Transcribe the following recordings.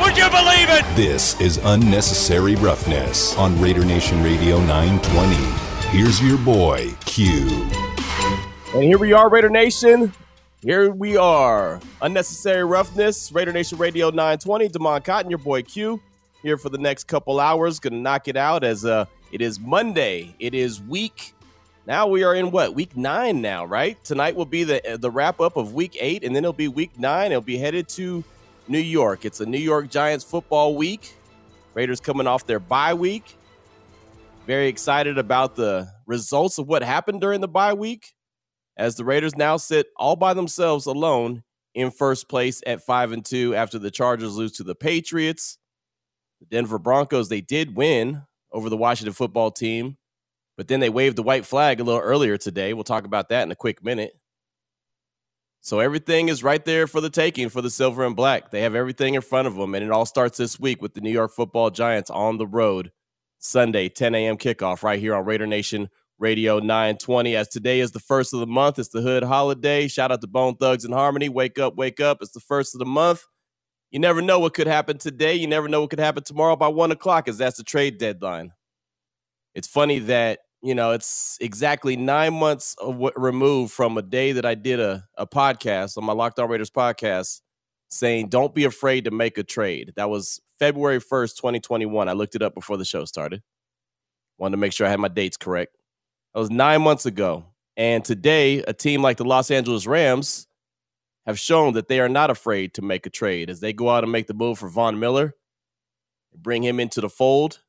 Would you believe it? This is Unnecessary Roughness on Raider Nation Radio 920. Here's your boy, Q. And here we are, Raider Nation. Here we are. Unnecessary Roughness, Raider Nation Radio 920. Damon Cotton, your boy Q, here for the next couple hours. Gonna knock it out as uh it is Monday. It is week. Now we are in what week nine now, right? Tonight will be the the wrap up of week eight, and then it'll be week nine. It'll be headed to New York. It's a New York Giants football week. Raiders coming off their bye week. Very excited about the results of what happened during the bye week as the Raiders now sit all by themselves alone in first place at 5 and 2 after the Chargers lose to the Patriots. The Denver Broncos they did win over the Washington football team, but then they waved the white flag a little earlier today. We'll talk about that in a quick minute. So everything is right there for the taking for the silver and black. They have everything in front of them, and it all starts this week with the New York Football Giants on the road Sunday, 10 a.m. kickoff right here on Raider Nation Radio 920. As today is the first of the month, it's the Hood holiday. Shout out to Bone Thugs and Harmony. Wake up, wake up! It's the first of the month. You never know what could happen today. You never know what could happen tomorrow by one o'clock, as that's the trade deadline. It's funny that you know, it's exactly nine months removed from a day that I did a, a podcast on my Locked On Raiders podcast saying, don't be afraid to make a trade. That was February 1st, 2021. I looked it up before the show started. Wanted to make sure I had my dates correct. That was nine months ago. And today, a team like the Los Angeles Rams have shown that they are not afraid to make a trade as they go out and make the move for Von Miller, bring him into the fold.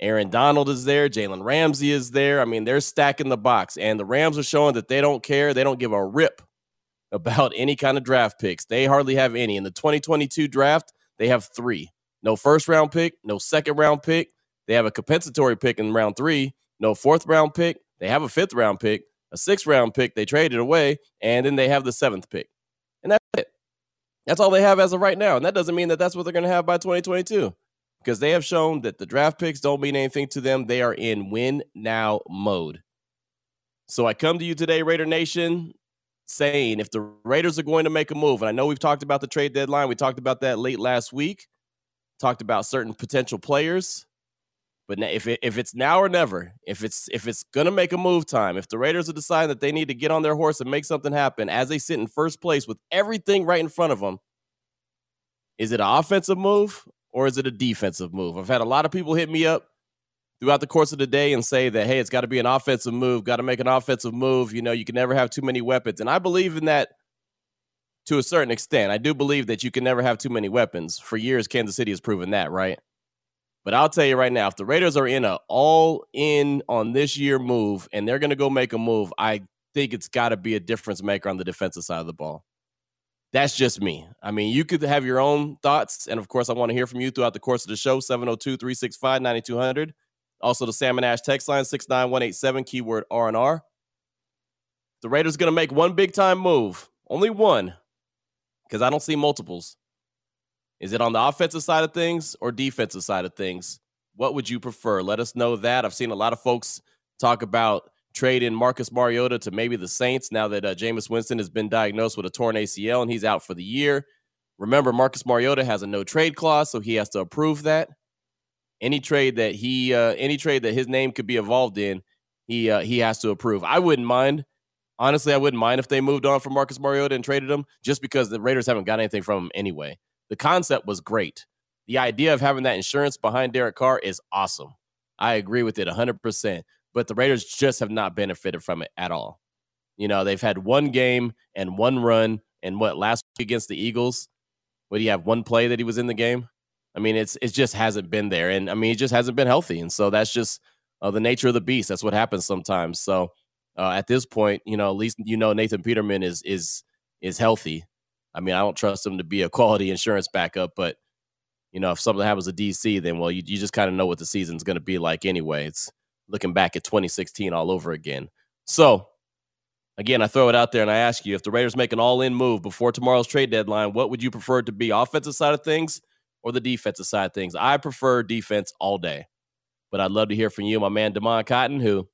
Aaron Donald is there. Jalen Ramsey is there. I mean, they're stacking the box, and the Rams are showing that they don't care. They don't give a rip about any kind of draft picks. They hardly have any. In the 2022 draft, they have three no first round pick, no second round pick. They have a compensatory pick in round three, no fourth round pick. They have a fifth round pick, a sixth round pick. They traded away, and then they have the seventh pick. And that's it. That's all they have as of right now. And that doesn't mean that that's what they're going to have by 2022 because they have shown that the draft picks don't mean anything to them. They are in win now mode. So I come to you today, Raider Nation, saying if the Raiders are going to make a move, and I know we've talked about the trade deadline, we talked about that late last week, talked about certain potential players. But if it, if it's now or never, if it's if it's gonna make a move time, if the Raiders are deciding that they need to get on their horse and make something happen as they sit in first place with everything right in front of them, is it an offensive move or is it a defensive move? I've had a lot of people hit me up throughout the course of the day and say that, hey, it's got to be an offensive move, got to make an offensive move. You know, you can never have too many weapons. And I believe in that to a certain extent. I do believe that you can never have too many weapons. For years, Kansas City has proven that, right? But I'll tell you right now, if the Raiders are in a all in on this year move and they're going to go make a move, I think it's got to be a difference maker on the defensive side of the ball that's just me. I mean, you could have your own thoughts. And of course, I want to hear from you throughout the course of the show 702 365 9200. Also, the Salmon Ash text line 69187, keyword R&R. The Raiders going to make one big time move, only one, because I don't see multiples. Is it on the offensive side of things or defensive side of things? What would you prefer? Let us know that. I've seen a lot of folks talk about trade in Marcus Mariota to maybe the Saints now that uh, Jameis Winston has been diagnosed with a torn ACL and he's out for the year. Remember, Marcus Mariota has a no trade clause, so he has to approve that. Any trade that he, uh, any trade that his name could be involved in, he uh, he has to approve. I wouldn't mind. Honestly, I wouldn't mind if they moved on from Marcus Mariota and traded him, just because the Raiders haven't got anything from him anyway. The concept was great. The idea of having that insurance behind Derek Carr is awesome. I agree with it 100% but the Raiders just have not benefited from it at all. You know, they've had one game and one run, and what last week against the Eagles? What do you have? One play that he was in the game. I mean, it's it just hasn't been there, and I mean, he just hasn't been healthy, and so that's just uh, the nature of the beast. That's what happens sometimes. So uh, at this point, you know, at least you know Nathan Peterman is is is healthy. I mean, I don't trust him to be a quality insurance backup, but you know, if something happens to DC, then well, you, you just kind of know what the season's going to be like anyway. It's looking back at 2016 all over again. So, again, I throw it out there and I ask you if the Raiders make an all in move before tomorrow's trade deadline, what would you prefer to be offensive side of things or the defensive side of things? I prefer defense all day, but I'd love to hear from you, my man, Damon Cotton, who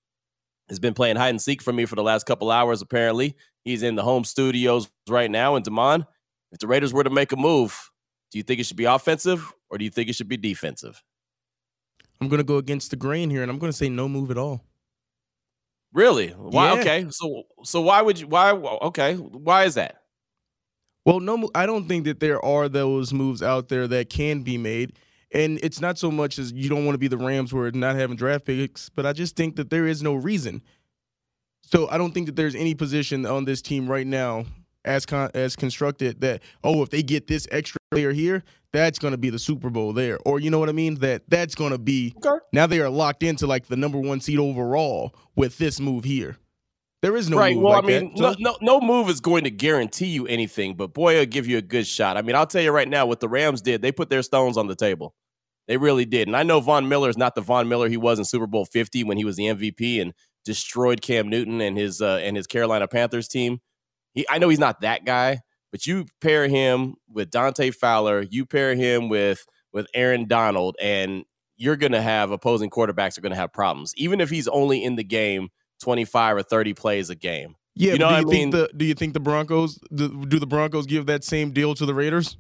has been playing hide and seek for me for the last couple hours, apparently. He's in the home studios right now. And Damon, if the Raiders were to make a move, do you think it should be offensive or do you think it should be defensive? I'm going to go against the grain here and I'm going to say no move at all. Really? Why? Yeah. Okay. So so why would you why okay, why is that? Well, no I don't think that there are those moves out there that can be made. And it's not so much as you don't want to be the Rams where not having draft picks, but I just think that there is no reason. So I don't think that there's any position on this team right now as con- as constructed that oh if they get this extra player here that's going to be the Super Bowl there or you know what I mean that that's going to be okay. now they are locked into like the number 1 seed overall with this move here. There is no right. well, like I mean, no, no, no move is going to guarantee you anything, but boy, it'll give you a good shot. I mean, I'll tell you right now, what the Rams did, they put their stones on the table. They really did. And I know Von Miller is not the Von Miller he was in Super Bowl 50 when he was the MVP and destroyed Cam Newton and his uh, and his Carolina Panthers team. He, I know he's not that guy, but you pair him with Dante Fowler, you pair him with with Aaron Donald, and you're going to have opposing quarterbacks are going to have problems, even if he's only in the game 25 or 30 plays a game. Yeah, you know do you I mean? The, do you think the Broncos do, do the Broncos give that same deal to the Raiders?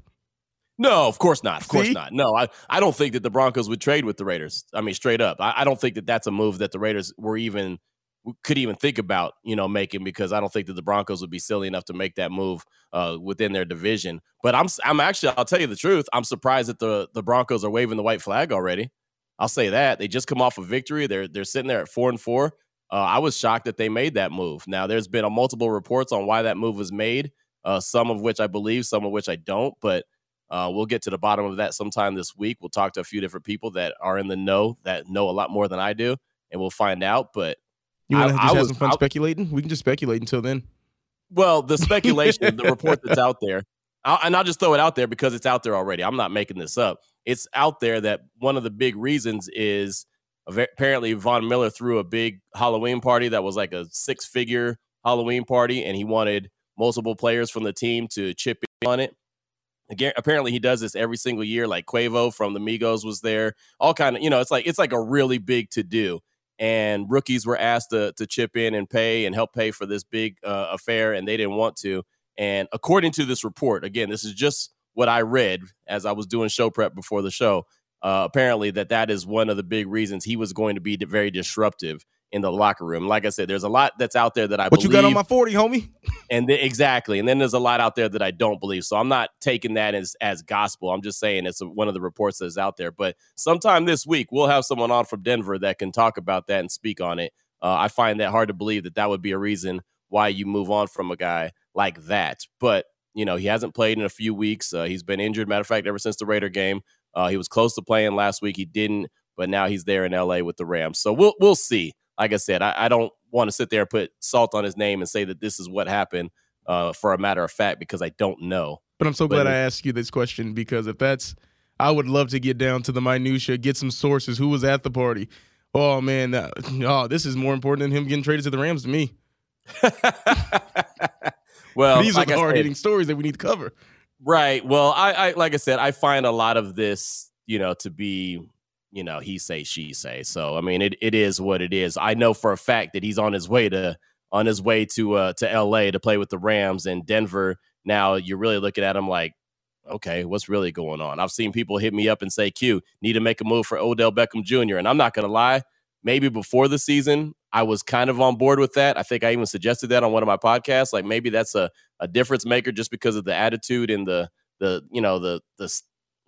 No, of course not. Of course not. No, I, I don't think that the Broncos would trade with the Raiders. I mean, straight up, I, I don't think that that's a move that the Raiders were even could even think about, you know, making because I don't think that the Broncos would be silly enough to make that move uh, within their division. But I'm I'm actually I'll tell you the truth. I'm surprised that the the Broncos are waving the white flag already. I'll say that they just come off a victory. They're they're sitting there at four and four. Uh, I was shocked that they made that move. Now there's been a multiple reports on why that move was made. Uh, some of which I believe, some of which I don't. But uh, we'll get to the bottom of that sometime this week. We'll talk to a few different people that are in the know that know a lot more than I do, and we'll find out. But you want to just I have was, some fun I, speculating? We can just speculate until then. Well, the speculation, the report that's out there, I'll, and I'll just throw it out there because it's out there already. I'm not making this up. It's out there that one of the big reasons is apparently Von Miller threw a big Halloween party that was like a six figure Halloween party, and he wanted multiple players from the team to chip in on it. Again, apparently he does this every single year. Like Quavo from the Migos was there. All kind of, you know, it's like it's like a really big to do and rookies were asked to, to chip in and pay and help pay for this big uh, affair, and they didn't want to. And according to this report, again, this is just what I read as I was doing show prep before the show. Uh, apparently, that that is one of the big reasons he was going to be very disruptive in the locker room. Like I said, there's a lot that's out there that I what believe, you got on my 40, homie? and th- exactly. And then there's a lot out there that I don't believe. So I'm not taking that as as gospel. I'm just saying it's a, one of the reports that's out there. But sometime this week, we'll have someone on from Denver that can talk about that and speak on it. Uh, I find that hard to believe that that would be a reason why you move on from a guy like that. But you know, he hasn't played in a few weeks. Uh, he's been injured. Matter of fact, ever since the Raider game, uh, he was close to playing last week. He didn't, but now he's there in LA with the Rams. So we'll we'll see like I said, I, I don't want to sit there and put salt on his name and say that this is what happened uh, for a matter of fact because I don't know. But I'm so but glad I asked you this question because if that's, I would love to get down to the minutia, get some sources. Who was at the party? Oh man, that, oh, this is more important than him getting traded to the Rams to me. well, these like are the hard hitting stories that we need to cover. Right. Well, I, I like I said, I find a lot of this, you know, to be you know, he say, she say. So I mean, it, it is what it is. I know for a fact that he's on his way to on his way to uh to LA to play with the Rams and Denver. Now you're really looking at him like, okay, what's really going on? I've seen people hit me up and say, Q, need to make a move for Odell Beckham Jr. And I'm not gonna lie, maybe before the season, I was kind of on board with that. I think I even suggested that on one of my podcasts. Like maybe that's a, a difference maker just because of the attitude and the the you know the the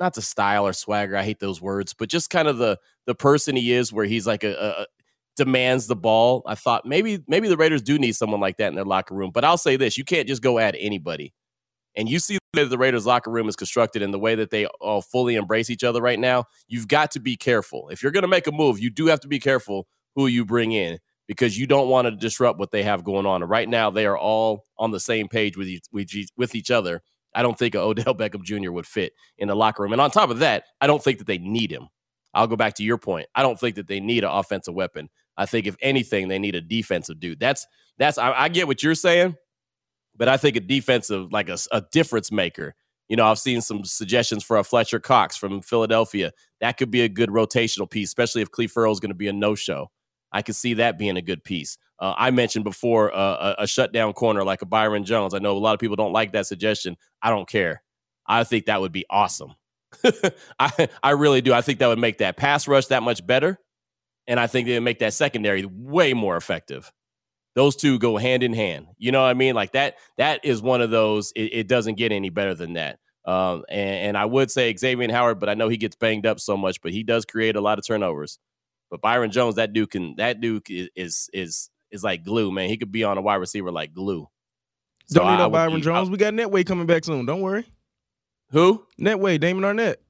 not to style or swagger. I hate those words, but just kind of the the person he is, where he's like a, a demands the ball. I thought maybe maybe the Raiders do need someone like that in their locker room. But I'll say this: you can't just go at anybody. And you see the way the Raiders locker room is constructed and the way that they all fully embrace each other right now. You've got to be careful. If you're going to make a move, you do have to be careful who you bring in because you don't want to disrupt what they have going on. And right now, they are all on the same page with each, with each other I don't think Odell Beckham Jr. would fit in the locker room. And on top of that, I don't think that they need him. I'll go back to your point. I don't think that they need an offensive weapon. I think if anything, they need a defensive dude. That's that's I, I get what you're saying, but I think a defensive like a, a difference maker. You know, I've seen some suggestions for a Fletcher Cox from Philadelphia. That could be a good rotational piece, especially if Cleve Ferrell is going to be a no show. I could see that being a good piece. Uh, I mentioned before uh, a, a shutdown corner like a Byron Jones. I know a lot of people don't like that suggestion. I don't care. I think that would be awesome. I I really do. I think that would make that pass rush that much better, and I think it would make that secondary way more effective. Those two go hand in hand. You know what I mean? Like that. That is one of those. It, it doesn't get any better than that. Um, and, and I would say Xavier Howard, but I know he gets banged up so much, but he does create a lot of turnovers. But Byron Jones, that dude can. That dude is is is, is like glue, man. He could be on a wide receiver like glue. So Don't need no Byron be, Jones. I, we got Netway coming back soon. Don't worry. Who? Netway, Damon Arnett.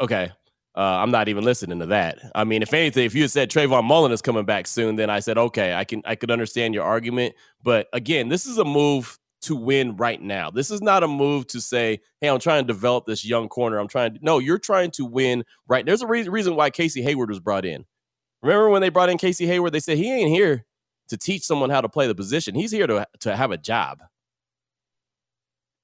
Okay. Uh, I'm not even listening to that. I mean, if anything, if you had said Trayvon Mullen is coming back soon, then I said, okay, I can I could understand your argument. But again, this is a move to win right now. This is not a move to say, hey, I'm trying to develop this young corner. I'm trying to no, you're trying to win right. There's a re- reason why Casey Hayward was brought in. Remember when they brought in Casey Hayward? They said he ain't here to teach someone how to play the position. He's here to to have a job.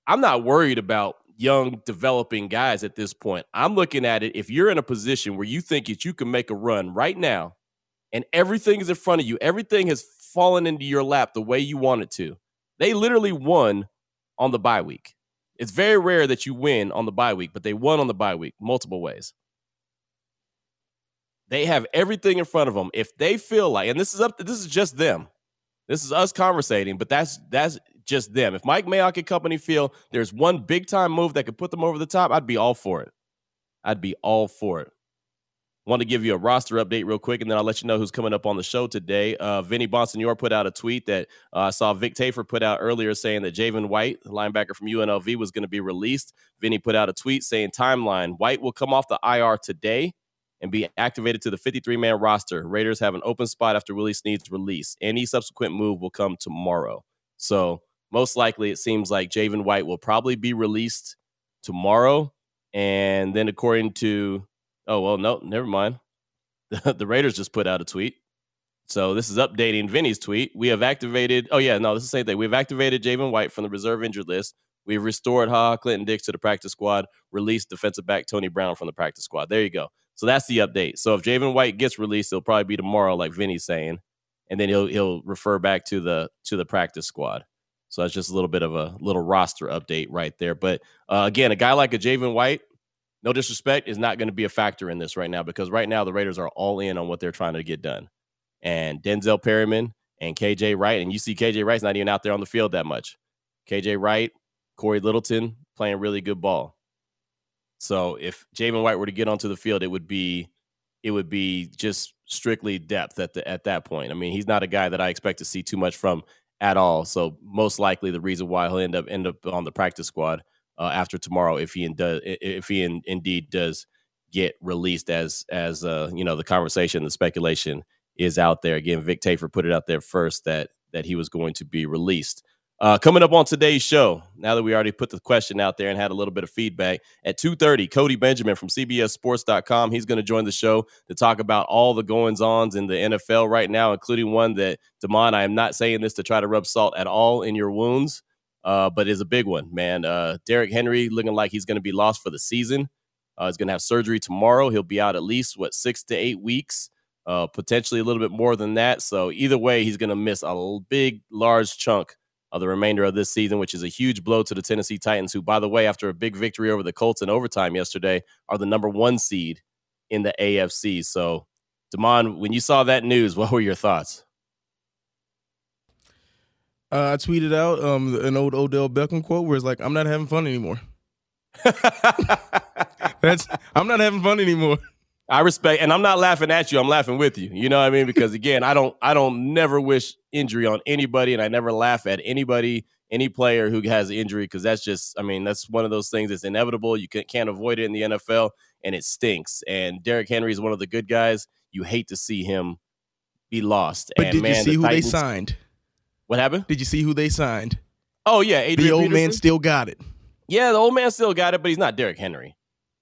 I'm not worried about young developing guys at this point. I'm looking at it if you're in a position where you think that you can make a run right now and everything is in front of you, everything has fallen into your lap the way you want it to. They literally won on the bye week. It's very rare that you win on the bye week, but they won on the bye week multiple ways. They have everything in front of them. If they feel like, and this is up, this is just them. This is us conversating, but that's that's just them. If Mike Mayock and company feel there's one big time move that could put them over the top, I'd be all for it. I'd be all for it. Want to give you a roster update real quick, and then I'll let you know who's coming up on the show today. Uh, Vinny Bonsignore put out a tweet that uh, I saw Vic Tafur put out earlier saying that Javin White, the linebacker from UNLV, was going to be released. Vinny put out a tweet saying, Timeline White will come off the IR today and be activated to the 53 man roster. Raiders have an open spot after Willie Snead's release. Any subsequent move will come tomorrow. So most likely it seems like Javin White will probably be released tomorrow. And then according to oh well, no, never mind. The, Raiders just put out a tweet. So this is updating Vinny's tweet. We have activated. Oh yeah, no, this is the same thing. We've activated Javin White from the reserve injured list. We've restored Ha Clinton Dix to the practice squad. Released defensive back Tony Brown from the practice squad. There you go. So that's the update. So if Javin White gets released, it'll probably be tomorrow, like Vinny's saying, and then he'll he'll refer back to the to the practice squad. So that's just a little bit of a little roster update right there. But uh, again, a guy like a Javin White, no disrespect, is not going to be a factor in this right now because right now the Raiders are all in on what they're trying to get done. And Denzel Perryman and KJ Wright, and you see KJ Wright's not even out there on the field that much. KJ Wright, Cory Littleton playing really good ball. So if Javin White were to get onto the field, it would be it would be just strictly depth at the at that point. I mean, he's not a guy that I expect to see too much from at all. So most likely the reason why he'll end up end up on the practice squad uh, after tomorrow if he in does if he in, indeed does get released as as uh, you know the conversation the speculation is out there. Again Vic Tafur put it out there first that that he was going to be released. Uh, coming up on today's show, now that we already put the question out there and had a little bit of feedback, at 2.30, Cody Benjamin from CBSSports.com, he's going to join the show to talk about all the goings-ons in the NFL right now, including one that, Damon, I am not saying this to try to rub salt at all in your wounds, uh, but is a big one, man. Uh, Derrick Henry looking like he's going to be lost for the season. Uh, he's going to have surgery tomorrow. He'll be out at least, what, six to eight weeks, uh, potentially a little bit more than that. So either way, he's going to miss a big, large chunk of the remainder of this season, which is a huge blow to the Tennessee Titans, who, by the way, after a big victory over the Colts in overtime yesterday, are the number one seed in the AFC. So, Damon, when you saw that news, what were your thoughts? Uh, I tweeted out um, an old Odell Beckham quote where it's like, "I'm not having fun anymore." That's I'm not having fun anymore. I respect, and I'm not laughing at you. I'm laughing with you. You know what I mean? Because again, I don't, I don't never wish injury on anybody, and I never laugh at anybody, any player who has injury, because that's just, I mean, that's one of those things that's inevitable. You can't avoid it in the NFL, and it stinks. And Derrick Henry is one of the good guys. You hate to see him be lost. But and did man, you see who Titans, they signed? What happened? Did you see who they signed? Oh yeah, Adrian the old Peterson? man still got it. Yeah, the old man still got it, but he's not Derrick Henry.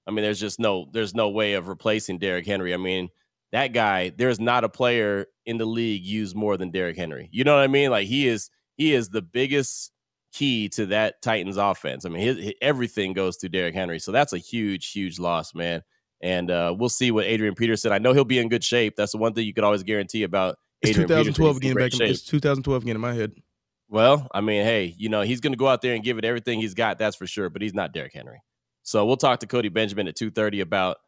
I mean, there's just no there's no way of replacing Derrick Henry. I mean, that guy, there's not a player in the league used more than Derrick Henry. You know what I mean? Like he is he is the biggest key to that Titans offense. I mean, his, his, everything goes through Derrick Henry. So that's a huge, huge loss, man. And uh, we'll see what Adrian Peterson. I know he'll be in good shape. That's the one thing you could always guarantee about. Adrian it's 2012 again. Back in, it's 2012 again in my head. Well, I mean, hey, you know he's going to go out there and give it everything he's got. That's for sure. But he's not Derrick Henry. So we'll talk to Cody Benjamin at 2:30 about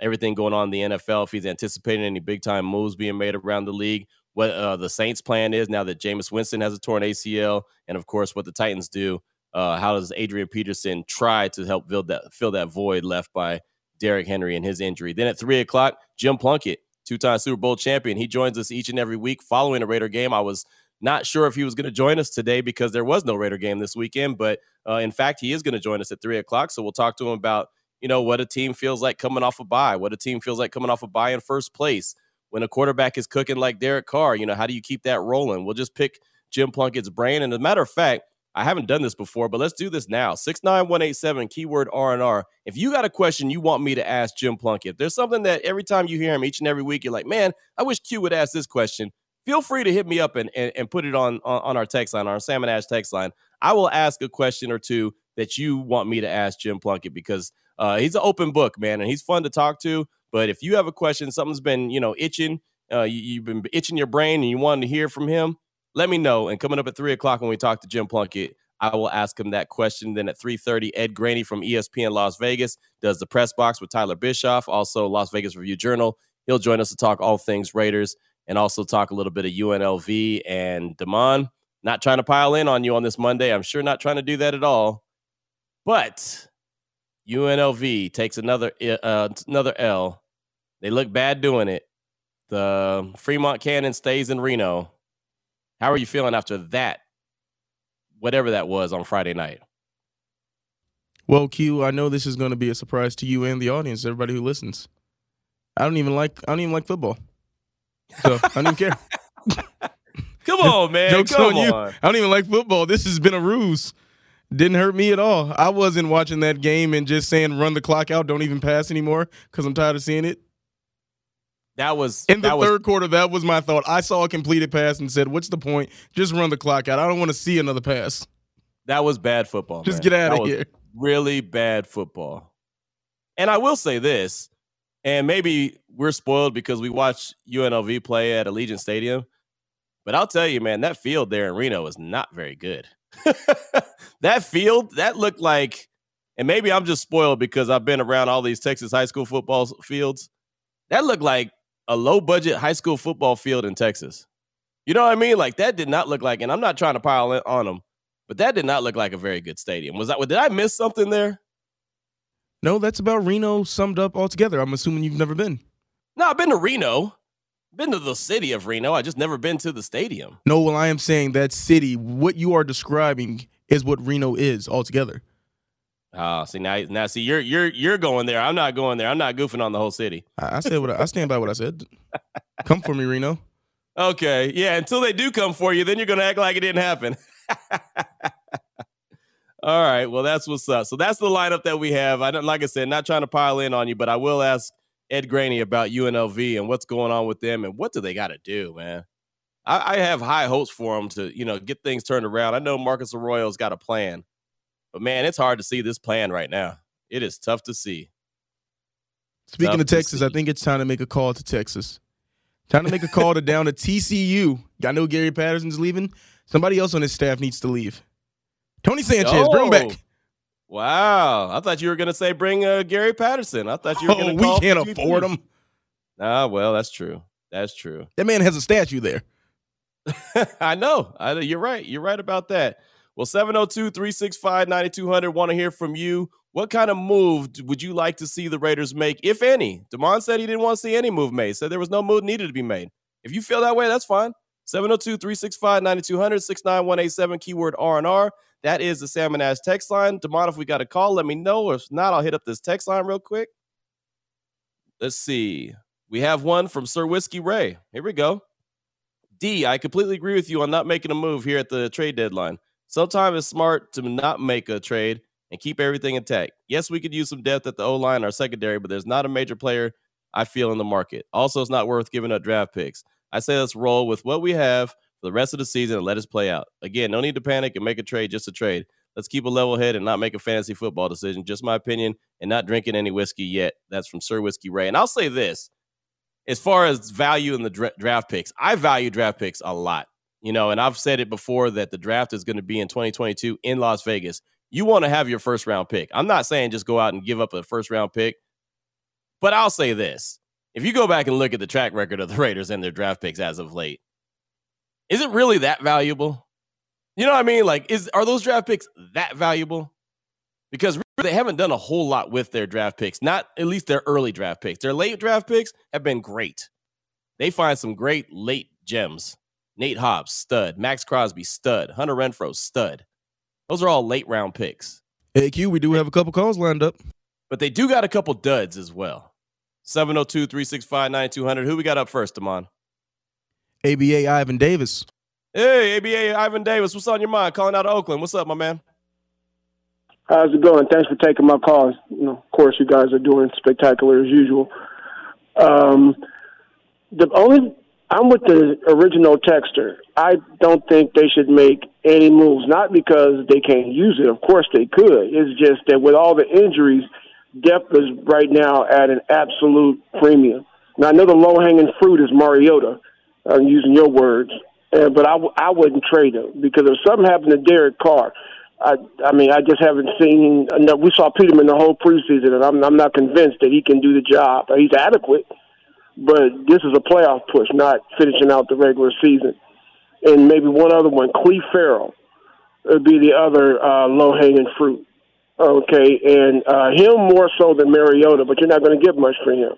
everything going on in the NFL. If he's anticipating any big time moves being made around the league, what uh, the Saints' plan is now that Jameis Winston has a torn ACL, and of course what the Titans do. Uh, how does Adrian Peterson try to help fill that fill that void left by Derrick Henry and his injury? Then at three o'clock, Jim Plunkett, two-time Super Bowl champion, he joins us each and every week following a Raider game. I was not sure if he was going to join us today because there was no Raider game this weekend, but uh, in fact, he is going to join us at three o'clock. So we'll talk to him about you know what a team feels like coming off a bye, what a team feels like coming off a bye in first place. When a quarterback is cooking like Derek Carr, you know how do you keep that rolling? We'll just pick Jim Plunkett's brain. And as a matter of fact, I haven't done this before, but let's do this now. 69187 keyword R&R. If you got a question you want me to ask Jim Plunkett, there's something that every time you hear him each and every week, you're like, man, I wish Q would ask this question feel free to hit me up and, and, and put it on, on, on our text line, our Salmon Ash text line. I will ask a question or two that you want me to ask Jim Plunkett because uh, he's an open book, man, and he's fun to talk to. But if you have a question, something's been you know itching, uh, you, have been itching your brain, and you wanted to hear from him, let me know. And coming up at three o'clock when we talk to Jim Plunkett, I will ask him that question. Then at 3:30, Ed Graney from ESPN Las Vegas does the press box with Tyler Bischoff, also Las Vegas Review Journal. He'll join us to talk all things Raiders and also talk a little bit of UNLV and Damon. Not trying to pile in on you on this Monday. I'm sure not trying to do that at all. But UNLV takes another uh, another L. They look bad doing it. The Fremont Cannon stays in Reno. How are you feeling after that? Whatever that was on Friday night. Well, Q, I know this is going to be a surprise to you and the audience, everybody who listens. I don't even like I don't even like football. So I don't care. Come on, man. Jokes Come on, on you. I don't even like football. This has been a ruse. Didn't hurt me at all. I wasn't watching that game and just saying run the clock out, don't even pass anymore because I'm tired of seeing it. That was in the third was, quarter. That was my thought. I saw a completed pass and said, "What's the point? Just run the clock out. I don't want to see another pass." That was bad football. Just man. get out of here. Really bad football. And I will say this, and maybe we're spoiled because we watch UNLV play at Allegiant Stadium. But I'll tell you, man, that field there in Reno is not very good. that field, that looked like, and maybe I'm just spoiled because I've been around all these Texas high school football fields. That looked like a low budget high school football field in Texas. You know what I mean? Like that did not look like, and I'm not trying to pile on them, but that did not look like a very good stadium. Was that? Did I miss something there? No, that's about Reno summed up altogether. I'm assuming you've never been. No, I've been to Reno. Been to the city of Reno. I just never been to the stadium. No, well, I am saying that city, what you are describing is what Reno is altogether. Oh, see now, now see you're you're you're going there. I'm not going there. I'm not goofing on the whole city. I, I said what I, I stand by what I said. come for me, Reno. Okay, yeah. Until they do come for you, then you're gonna act like it didn't happen. All right. Well, that's what's up. So that's the lineup that we have. I don't, like I said, not trying to pile in on you, but I will ask Ed Graney about UNLV and what's going on with them and what do they got to do, man. I, I, have high hopes for them to, you know, get things turned around. I know Marcus Arroyo's got a plan, but man, it's hard to see this plan right now. It is tough to see. Speaking tough of Texas, I think it's time to make a call to Texas. Time to make a call to down to TCU. I know Gary Patterson's leaving. Somebody else on his staff needs to leave. Tony Sanchez, oh, bring him back. Wow. I thought you were going to say bring uh, Gary Patterson. I thought you were going to We can't afford him. Ah, well, that's true. That's true. That man has a statue there. I know. I, you're right. You're right about that. Well, 702 365 9200. Want to hear from you. What kind of move would you like to see the Raiders make, if any? Damon said he didn't want to see any move made, said there was no move needed to be made. If you feel that way, that's fine. 702-365-9200, 69187, keyword R&R. That is the Salmon Ash text line. Damon, if we got a call, let me know. If not, I'll hit up this text line real quick. Let's see. We have one from Sir Whiskey Ray. Here we go. D, I completely agree with you on not making a move here at the trade deadline. Sometimes it's smart to not make a trade and keep everything intact. Yes, we could use some depth at the O line or secondary, but there's not a major player I feel in the market. Also, it's not worth giving up draft picks. I say let's roll with what we have for the rest of the season and let us play out. Again, no need to panic and make a trade just a trade. Let's keep a level head and not make a fantasy football decision. Just my opinion, and not drinking any whiskey yet. That's from Sir Whiskey Ray. And I'll say this as far as value in the dra- draft picks, I value draft picks a lot. You know, and I've said it before that the draft is going to be in 2022 in Las Vegas. You want to have your first round pick. I'm not saying just go out and give up a first round pick, but I'll say this. If you go back and look at the track record of the Raiders and their draft picks as of late, is it really that valuable? You know what I mean? Like, is are those draft picks that valuable? Because they haven't done a whole lot with their draft picks, not at least their early draft picks. Their late draft picks have been great. They find some great late gems. Nate Hobbs, stud. Maxx Crosby, stud. Hunter Renfrow, stud. Those are all late round picks. Hey, Q, we do have a couple calls lined up. But they do got a couple duds as well. 702 365 9200. Who we got up first, Damon? ABA Ivan Davis. Hey, ABA Ivan Davis, what's on your mind? Calling out of Oakland. What's up, my man? How's it going? Thanks for taking my call. You know, of course, you guys are doing spectacular as usual. Um, the only I'm with the original texter. I don't think they should make any moves. Not because they can't use it. Of course they could. It's just that with all the injuries, depth is right now at an absolute premium. Now I know the low hanging fruit is Mariota. I'm using your words, uh, but I w- I wouldn't trade him because if something happened to Derek Carr, I I mean I just haven't seen enough. We saw Peterman the whole preseason, and I'm I'm not convinced that he can do the job. He's adequate, but this is a playoff push, not finishing out the regular season. And maybe one other one, Cleve Ferrell, would be the other uh, low hanging fruit. Okay, and uh, him more so than Mariota, but you're not going to get much for him.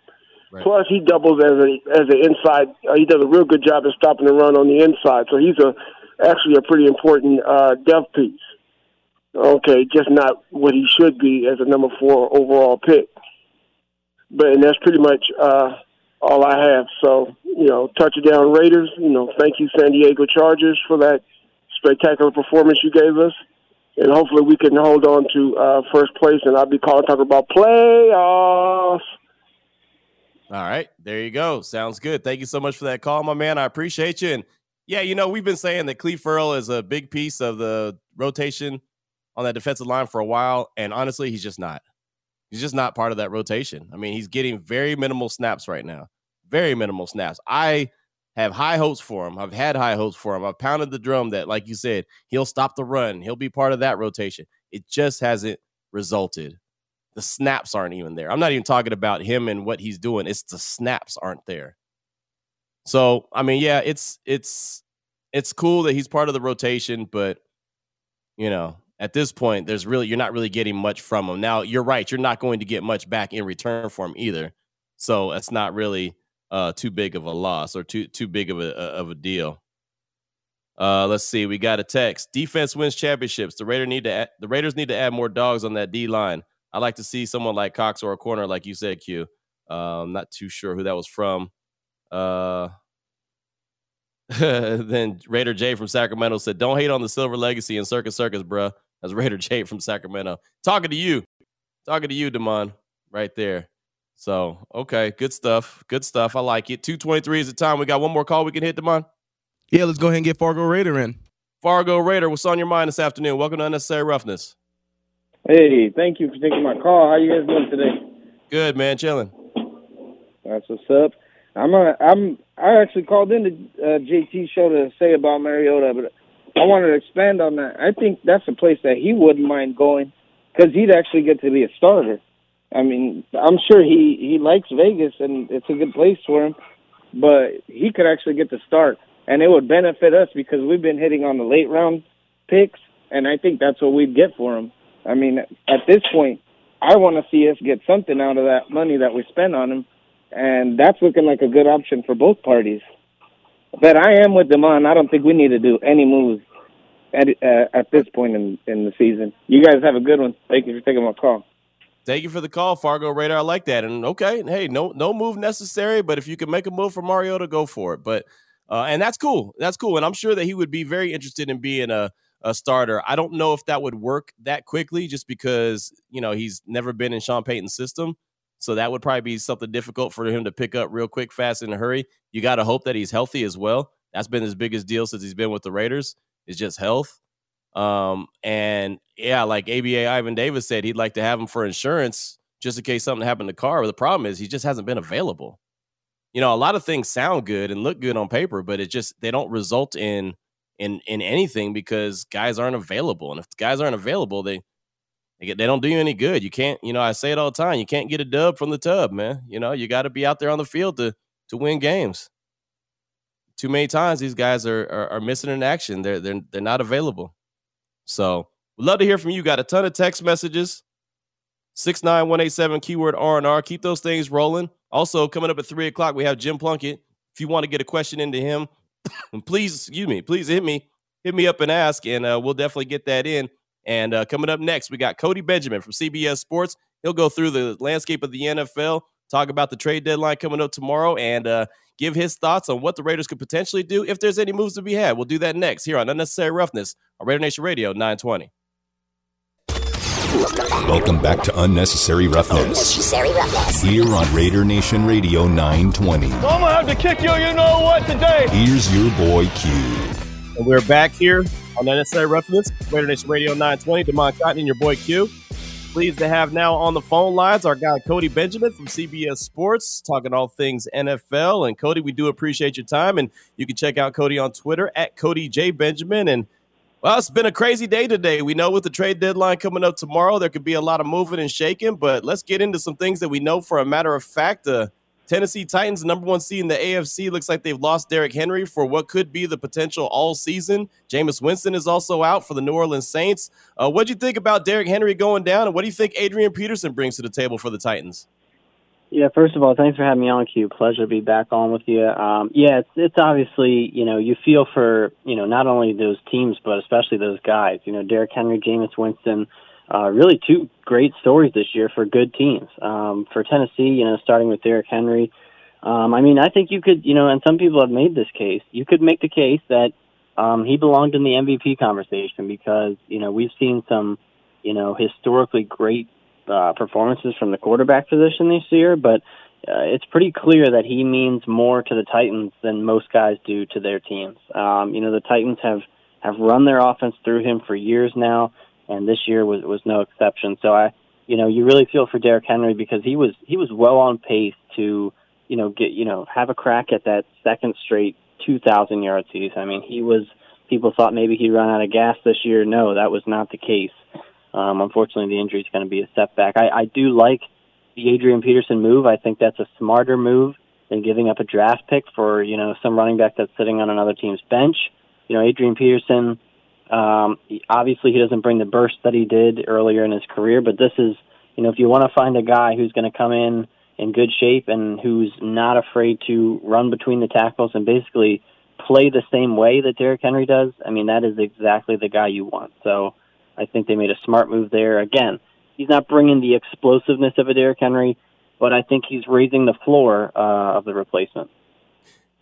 Right. Plus, he doubles as a as an inside. Uh, he does a real good job of stopping the run on the inside. So he's a actually a pretty important uh, depth piece. Okay, just not what he should be as a number four overall pick. But and that's pretty much uh, all I have. So you know, touchdown Raiders. You know, thank you San Diego Chargers for that spectacular performance you gave us and hopefully we can hold on to uh, first place. And I'll be calling talking about playoffs. All right, there you go. Sounds good. Thank you so much for that call, my man. I appreciate you. And yeah, you know we've been saying that Cleve Ferrell is a big piece of the rotation on that defensive line for a while, and honestly, he's just not. He's just not part of that rotation. I mean, he's getting very minimal snaps right now. Very minimal snaps. I have high hopes for him. I've had high hopes for him. I've pounded the drum that, like you said, he'll stop the run. He'll be part of that rotation. It just hasn't resulted. The snaps aren't even there. I'm not even talking about him and what he's doing. It's the snaps aren't there. So, I mean, yeah, it's it's it's cool that he's part of the rotation, but you know, at this point, there's really you're not really getting much from him. Now, you're right, you're not going to get much back in return for him either. So, that's not really uh, too big of a loss or too too big of a of a deal. Uh, let's see. We got a text. Defense wins championships. The Raiders need to add, the Raiders need to add more dogs on that D line. I like to see someone like Cox or a corner, like you said, Q. Uh, I'm not too sure who that was from. Uh, then Raider J from Sacramento said, "Don't hate on the Silver Legacy and Circus Circus, bruh." That's Raider J from Sacramento talking to you, talking to you, Demond, right there. So, okay, good stuff. Good stuff. I like it. 223 is the time. We got one more call we can hit, Demond. Yeah, let's go ahead and get Fargo Raider in. Fargo Raider, what's on your mind this afternoon? Welcome to Unnecessary Roughness. Hey, thank you for taking my call. How you guys doing today? Good, man. Chilling. That's what's up. I'm a, I'm I actually called in the uh, JT show to say about Mariota, but I wanted to expand on that. I think that's a place that he wouldn't mind going because he'd actually get to be a starter. I mean, I'm sure he he likes Vegas and it's a good place for him, but he could actually get the start, and it would benefit us because we've been hitting on the late round picks, and I think that's what we'd get for him. I mean, at this point, I want to see us get something out of that money that we spend on him, and that's looking like a good option for both parties. But I am with Demond. I don't think we need to do any moves at uh, at this point in in the season. You guys have a good one. Thank you for taking my call. Thank you for the call, Fargo Raider. I like that. And okay, hey, no no move necessary, but if you can make a move for Mariota, go for it. But uh, and that's cool. That's cool. And I'm sure that he would be very interested in being a a starter. I don't know if that would work that quickly, just because you know he's never been in Sean Payton's system. So that would probably be something difficult for him to pick up real quick, fast, in a hurry. You got to hope that he's healthy as well. That's been his biggest deal since he's been with the Raiders is just health. Um, and yeah, like ABA Ivan Davis said, he'd like to have him for insurance just in case something happened to Carr. But the problem is he just hasn't been available. You know, a lot of things sound good and look good on paper, but it just they don't result in in in anything because guys aren't available. And if guys aren't available, they they, don't do you any good. You can't, you know, I say it all the time. You can't get a dub from the tub, man. You know, you got to be out there on the field to to win games. Too many times these guys are are, are missing in action. They're they're they're not available. So we'd love to hear from you. Got a ton of text messages. 69187 keyword R&R. Keep those things rolling. Also, coming up at 3 o'clock, we have Jim Plunkett. If you want to get a question into him, please, excuse me, please hit me, hit me up and ask, and uh, we'll definitely get that in. And uh, coming up next, we got Cody Benjamin from CBS Sports. He'll go through the landscape of the NFL, talk about the trade deadline coming up tomorrow, and uh, give his thoughts on what the Raiders could potentially do if there's any moves to be had. We'll do that next here on Unnecessary Roughness on Raider Nation Radio 920. Welcome back to Unnecessary Roughness. Unnecessary Roughness. Here on Raider Nation Radio 920. I'm gonna have to kick you, you know what, today. Here's your boy Q. And we're back here on Unnecessary Roughness, Raider Nation Radio 920. Demond Cotton and your boy Q. Pleased to have now on the phone lines our guy Cody Benjamin from CBS Sports, talking all things NFL. And Cody, we do appreciate your time, and you can check out Cody on Twitter at Cody J Benjamin. And well, it's been a crazy day today. We know with the trade deadline coming up tomorrow, there could be a lot of moving and shaking. But let's get into some things that we know for a matter of fact. Uh, Tennessee Titans, number one seed in the AFC, looks like they've lost Derrick Henry for what could be the potential all season. Jameis Winston is also out for the New Orleans Saints. Uh, what do you think about Derrick Henry going down, and what do you think Adrian Peterson brings to the table for the Titans? Yeah, first of all, thanks for having me on, Q. Pleasure to be back on with you. Um, yeah, it's it's obviously you know you feel for you know not only those teams but especially those guys. You know, Derrick Henry, Jameis Winston uh, really two great stories this year for good teams. Um, for Tennessee, you know, starting with Derrick Henry. Um, I mean, I think you could, you know, and some people have made this case. You could make the case that um, he belonged in the MVP conversation because, you know, we've seen some, you know, historically great uh, performances from the quarterback position this year, but uh, it's pretty clear that he means more to the Titans than most guys do to their teams. Um, you know, the Titans have have run their offense through him for years now and this year was was no exception. So I, you know, you really feel for Derrick Henry because he was he was well on pace to, you know, get you know have a crack at that second straight 2,000 yard season. I mean, he was people thought maybe he'd run out of gas this year. No, that was not the case. Um, unfortunately, the injury is going to be a setback. I, I do like the Adrian Peterson move. I think that's a smarter move than giving up a draft pick for you know some running back that's sitting on another team's bench. You know, Adrian Peterson um, obviously, he doesn't bring the burst that he did earlier in his career, but this is, you know, if you want to find a guy who's going to come in in good shape and who's not afraid to run between the tackles and basically play the same way that Derrick Henry does, I mean, that is exactly the guy you want. So I think they made a smart move there. Again, he's not bringing the explosiveness of a Derrick Henry, but I think he's raising the floor uh, of the replacement.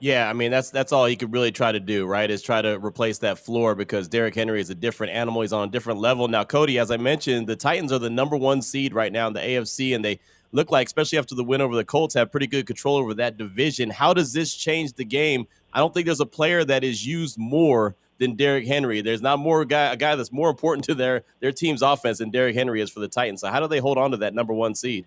Yeah, I mean that's that's all he could really try to do, right? Is try to replace that floor because Derrick Henry is a different animal. He's on a different level now. Cody, as I mentioned, the Titans are the number one seed right now in the AFC, and they look like, especially after the win over the Colts, have pretty good control over that division. How does this change the game? I don't think there's a player that is used more than Derrick Henry. There's not more guy a guy that's more important to their their team's offense than Derrick Henry is for the Titans. So how do they hold on to that number one seed?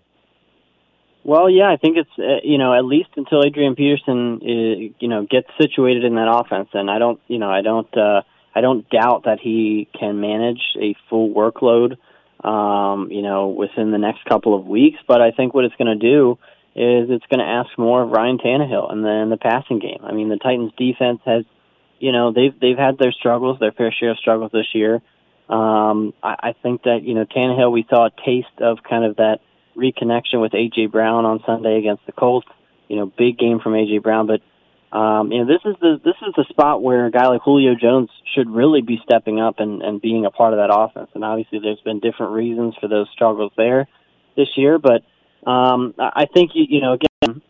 Well, yeah, I think it's uh, you know at least until Adrian Peterson uh, you know gets situated in that offense, and I don't you know I don't uh, I don't doubt that he can manage a full workload um, you know within the next couple of weeks. But I think what it's going to do is it's going to ask more of Ryan Tannehill and then the passing game. I mean, the Titans' defense has you know they've they've had their struggles, their fair share of struggles this year. Um, I, I think that you know Tannehill, we saw a taste of kind of that reconnection with AJ Brown on Sunday against the Colts. You know, big game from AJ Brown, but um, you know this is the this is the spot where a guy like Julio Jones should really be stepping up and, and being a part of that offense. And obviously, there's been different reasons for those struggles there this year, but um, I think you you know again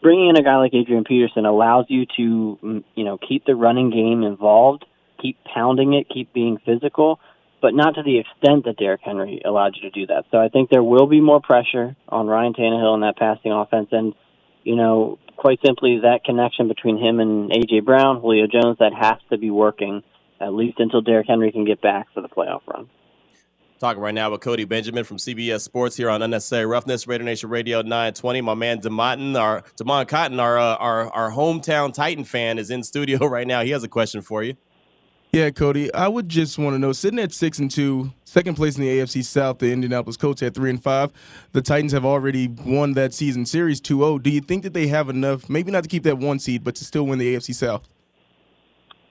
bringing in a guy like Adrian Peterson allows you to mm, you know keep the running game involved, keep pounding it, keep being physical, but not to the extent that Derrick Henry allowed you to do that. So I think there will be more pressure on Ryan Tannehill in that passing offense, and you know, quite simply, that connection between him and AJ Brown, Julio Jones, that has to be working at least until Derrick Henry can get back for the playoff run. Talking right now with Cody Benjamin from CBS Sports here on Unnecessary Roughness, Raider Nation Radio 920. My man Demont, our Demont Cotton, our, uh, our our hometown Titan fan, is in studio right now. He has a question for you. Yeah, Cody, I would just want to know, sitting at six and two, second place in the AFC South, the Indianapolis Colts at three and five. The Titans have already won that season series 2-0. Do you think that they have enough, maybe not to keep that one seed, but to still win the AFC South?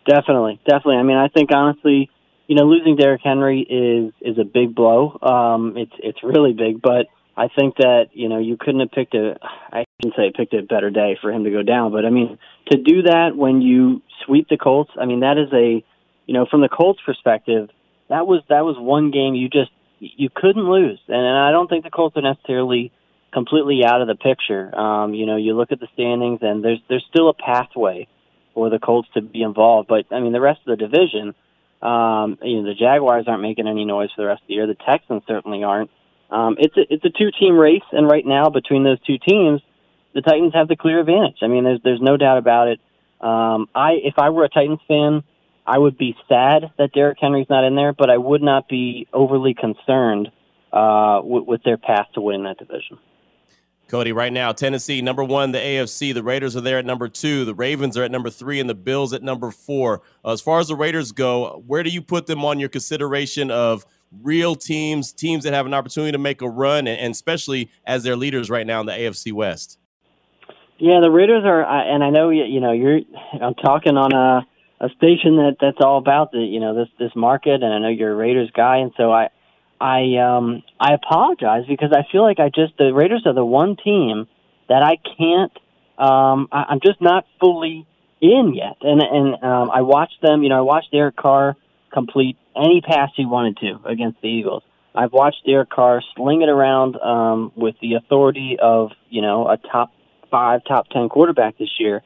Definitely, definitely. I mean, I think honestly, you know, losing Derrick Henry is is a big blow. Um, it's it's really big, but I think that you know you couldn't have picked a I shouldn't say picked a better day for him to go down, but I mean to do that when you sweep the Colts, I mean that is a you know from the Colts perspective, that was that was one game you just you couldn't lose, and, and I don't think the Colts are necessarily completely out of the picture. Um, you know, you look at the standings, and there's there's still a pathway for the Colts to be involved, but I mean the rest of the division um, you know, the Jaguars aren't making any noise for the rest of the year. The Texans certainly aren't. Um, it's a it's a two team race, and right now between those two teams, the Titans have the clear advantage. I mean, there's there's no doubt about it. Um, I if I were a Titans fan, I would be sad that Derrick Henry's not in there, but I would not be overly concerned uh, with, with their path to win that division. Cody, right now, Tennessee, number one, the AFC. The Raiders are there at number two. The Ravens are at number three, and the Bills at number four. Uh, as far as the Raiders go, where do you put them on your consideration of real teams, teams that have an opportunity to make a run, and, and especially as their leaders right now in the AFC West? Yeah, the Raiders are, and I know you know you're. I'm talking on a a station that that's all about the you know this this market, and I know you're a Raiders guy, and so I I um I apologize because I feel like I just the Raiders are the one team that I can't um I, I'm just not fully in yet. And and um I watched them, you know, I watched Derek Carr complete any pass he wanted to against the Eagles. I've watched Derek Carr sling it around um with the authority of, you know, a top 5, top 10 quarterback this year.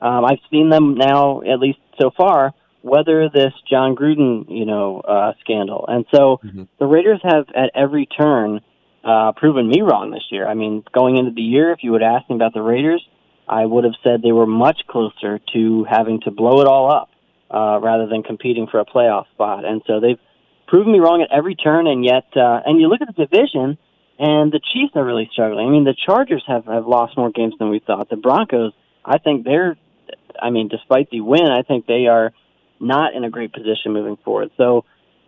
Um I've seen them now at least so far weather this Jon Gruden, you know, uh, scandal. And so mm-hmm. the Raiders have at every turn uh, proven me wrong this year. I mean, going into the year, if you would ask me about the Raiders, I would have said they were much closer to having to blow it all up uh, rather than competing for a playoff spot. And so they've proven me wrong at every turn. And yet, uh, and you look at the division, and the Chiefs are really struggling. I mean, the Chargers have have lost more games than we thought. The Broncos, I think they're, I mean, despite the win, I think they are not in a great position moving forward. So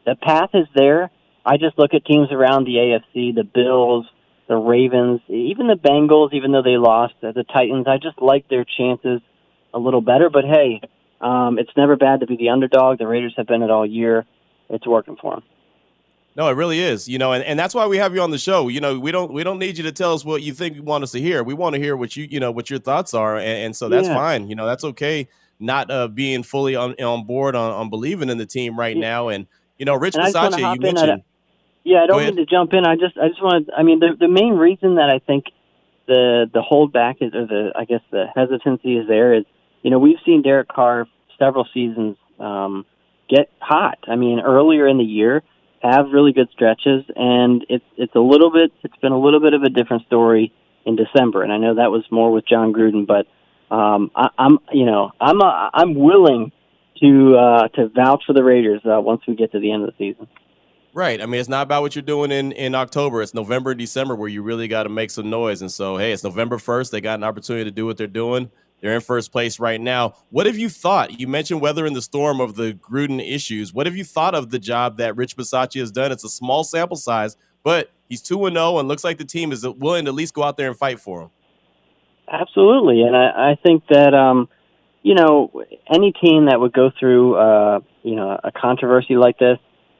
the path is there. I just look at teams around the AFC, the Bills, the Ravens, even the Bengals, even though they lost, the Titans. I just like their chances a little better. But hey, um, it's never bad to be the underdog. The Raiders have been it all year. It's working for them. No, it really is. You know, and, and that's why we have you on the show. You know, we don't we don't need you to tell us what you think you want us to hear. We want to hear what you you know what your thoughts are, and, and so that's yeah. fine. You know, that's okay not uh, being fully on on board on, on believing in the team right now. And you know, Rich Bisaccia, you mentioned. yeah, I don't mean to jump in. I just I just want to. I mean, the the main reason that I think the the holdback is, or the I guess the hesitancy is there is, you know, we've seen Derek Carr several seasons um, get hot. I mean, earlier in the year, have really good stretches, and it's it's a little bit. It's been a little bit of a different story in December, and I know that was more with Jon Gruden, but um, I, I'm you know I'm a, I'm willing to uh, to vouch for the Raiders uh, once we get to the end of the season. Right. I mean, it's not about what you're doing in, in October. It's November December where you really got to make some noise. And so, hey, it's November 1st. They got an opportunity to do what they're doing. They're in first place right now. What have you thought? You mentioned weather in the storm of the Gruden issues. What have you thought of the job that Rich Bisaccia has done? It's a small sample size, but he's 2 0 and looks like the team is willing to at least go out there and fight for him. Absolutely, and I, I think that um, you know any team that would go through uh, you know a controversy like this,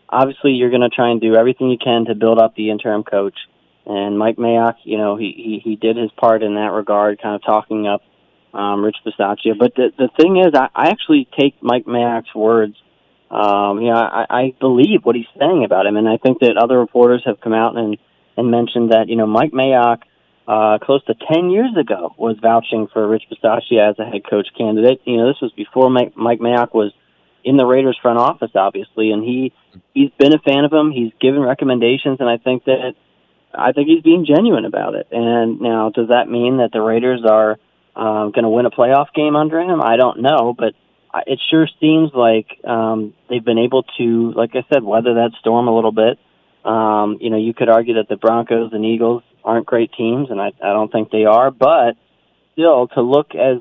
obviously you're going to try and do everything you can to build up the interim coach. And Mike Mayock, you know, he he, he did his part in that regard, kind of talking up um, Rich Bisaccia. But the the thing is, I, I actually take Mike Mayock's words. Um, you know, I, I believe what he's saying about him, and I think that other reporters have come out and and mentioned that you know Mike Mayock uh, close to 10 years ago was vouching for Rich Bisaccia as a head coach candidate. You know, this was before Mike, Mike Mayock was in the Raiders front office, obviously, and he he's been a fan of him. He's given recommendations, and I think that I think he's being genuine about it. And now, does that mean that the Raiders are um, going to win a playoff game under him? I don't know, but it sure seems like um, they've been able to, like I said, weather that storm a little bit. Um, you know, you could argue that the Broncos and Eagles aren't great teams, and I, I don't think they are, but still, to look as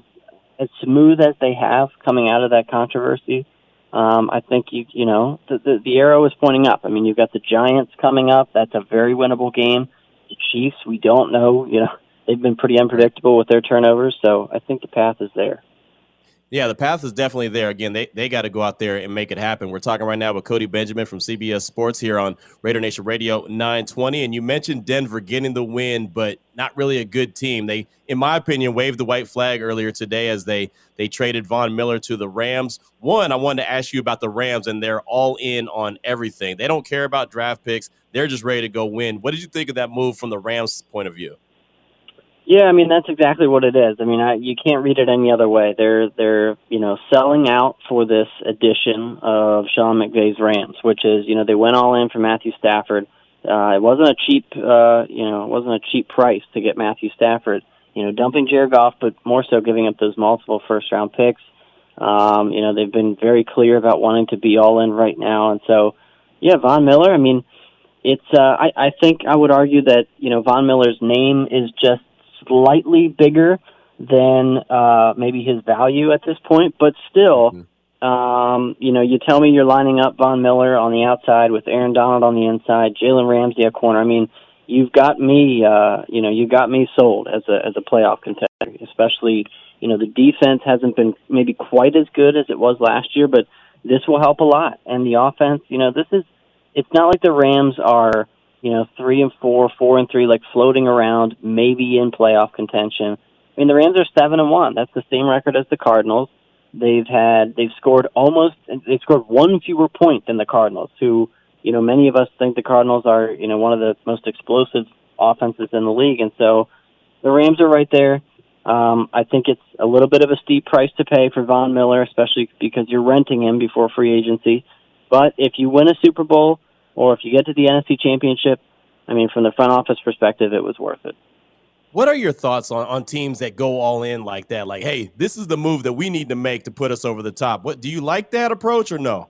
as smooth as they have coming out of that controversy, um, I think you you know the, the the arrow is pointing up. I mean, you've got the Giants coming up. That's a very winnable game. The Chiefs, we don't know. You know, they've been pretty unpredictable with their turnovers, so I think the path is there. Yeah, the path is definitely there. Again, they, they got to go out there and make it happen. We're talking right now with Cody Benjamin from CBS Sports here on Raider Nation Radio 920. And you mentioned Denver getting the win, but not really a good team. They, in my opinion, waved the white flag earlier today as they they traded Von Miller to the Rams. One, I wanted to ask you about the Rams, and they're all in on everything. They don't care about draft picks. They're just ready to go win. What did you think of that move from the Rams' point of view? Yeah, I mean that's exactly what it is. I mean, I, you can't read it any other way. They're they're you know selling out for this edition of Sean McVay's Rams, which is you know they went all in for Matthew Stafford. Uh, it wasn't a cheap uh, you know it wasn't a cheap price to get Matthew Stafford. You know, dumping Jared Goff, but more so giving up those multiple first round picks. Um, you know, they've been very clear about wanting to be all in right now, and so yeah, Von Miller. I mean, it's uh, I I think I would argue that you know Von Miller's name is just slightly bigger than uh, maybe his value at this point, but still, mm-hmm. um, you know, you tell me you're lining up Von Miller on the outside with Aaron Donald on the inside, Jalen Ramsey at corner. I mean, you've got me, uh, you know, you got me sold as a as a playoff contender. Especially, you know, the defense hasn't been maybe quite as good as it was last year, but this will help a lot. And the offense, you know, this is it's not like the Rams are you know, three and four, four and three, like floating around, maybe in playoff contention. I mean, the Rams are seven and one. That's the same record as the Cardinals. They've had they've scored almost they've scored one fewer point than the Cardinals, who you know many of us think the Cardinals are you know one of the most explosive offenses in the league, and so the Rams are right there. Um, I think it's a little bit of a steep price to pay for Von Miller, especially because you're renting him before free agency. But if you win a Super Bowl, or if you get to the NFC Championship, I mean, from the front office perspective, it was worth it. What are your thoughts on, on teams that go all in like that? Like, hey, this is the move that we need to make to put us over the top. What do you like that approach or no?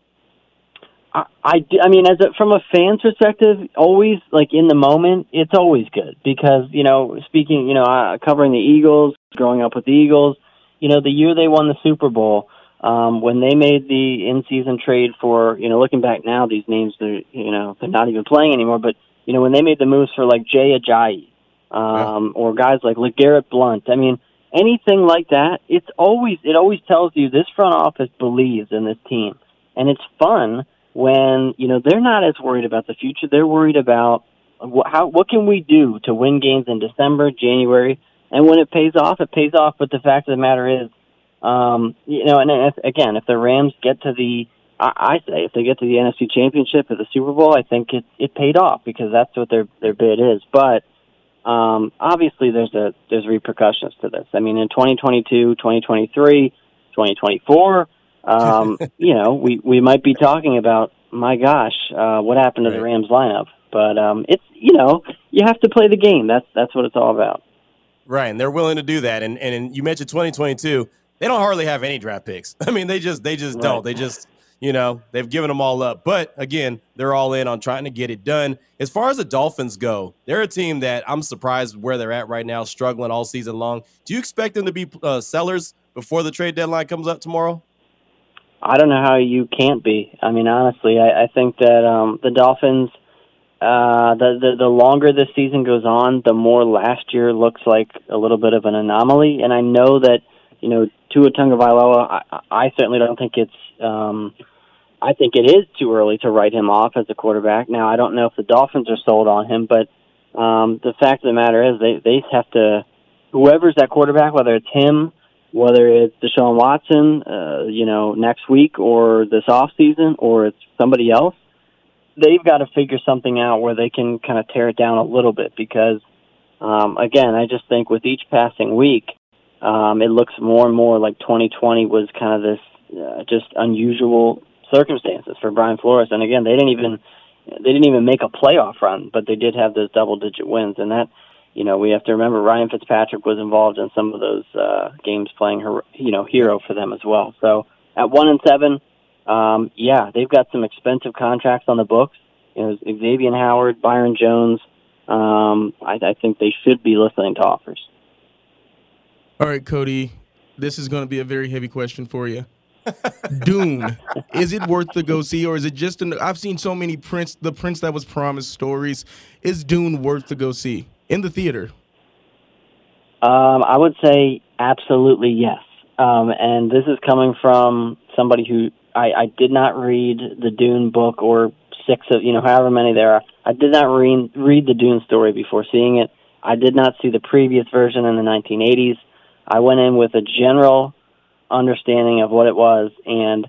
I, I, I mean, as a, from a fan's perspective, always like in the moment, it's always good because you know, speaking, you know, uh, covering the Eagles, growing up with the Eagles, you know, the year they won the Super Bowl, um, when they made the in-season trade for, you know, looking back now, these names, they're, you know, they're not even playing anymore. But you know, when they made the moves for like Jay Ajayi, um, yeah. or guys like LeGarrette Blunt, I mean, anything like that, it's always it always tells you this front office believes in this team, and it's fun when you know they're not as worried about the future. They're worried about what, how what can we do to win games in December, January, and when it pays off, it pays off. But the fact of the matter is um, you know, and if, again, if the Rams get to the, I, I say, if they get to the NFC Championship or the Super Bowl, I think it it paid off because that's what their their bid is. But um, obviously, there's a there's repercussions to this. I mean, in 2022, 2023, 2024, um, you know, we we might be talking about, my gosh, uh, what happened to right. the Rams lineup? But um, it's you know, you have to play the game. That's that's what it's all about. Right, and they're willing to do that. And and you mentioned 2022 they don't hardly have any draft picks. I mean, they just they just right. don't. They just you know they've given them all up. But again, they're all in on trying to get it done. As far as the Dolphins go, they're a team that I'm surprised where they're at right now, struggling all season long. Do you expect them to be uh, sellers before the trade deadline comes up tomorrow? I don't know how you can't be. I mean, honestly, I, I think that um, the Dolphins. Uh, the, the the longer this season goes on, the more last year looks like a little bit of an anomaly. And I know that you know Tua Tagovailoa, I, I certainly don't think it's. Um, I think it is too early to write him off as a quarterback. Now, I don't know if the Dolphins are sold on him, but um, the fact of the matter is they they have to whoever's that quarterback, whether it's him, whether it's Deshaun Watson, uh, you know, next week or this off season, or it's somebody else. They've got to figure something out where they can kind of tear it down a little bit because, um, again, I just think with each passing week, um, it looks more and more like 2020 was kind of this uh, just unusual circumstances for Brian Flores. And again, they didn't even they didn't even make a playoff run, but they did have those double digit wins, and that you know we have to remember Ryan Fitzpatrick was involved in some of those uh, games playing her you know hero for them as well. So at one and seven, um, yeah, they've got some expensive contracts on the books. You know, Xavier Howard, Byron Jones. Um, I, I think they should be listening to offers. All right, Cody, this is going to be a very heavy question for you. Dune, is it worth to go see, or is it just? An, I've seen so many Prince, the Prince that was promised stories. Is Dune worth to go see in the theater? Um, I would say absolutely yes. Um, and this is coming from somebody who I, I did not read the Dune book or six of you know however many there are. I did not read read the Dune story before seeing it. I did not see the previous version in the 1980s. I went in with a general understanding of what it was, and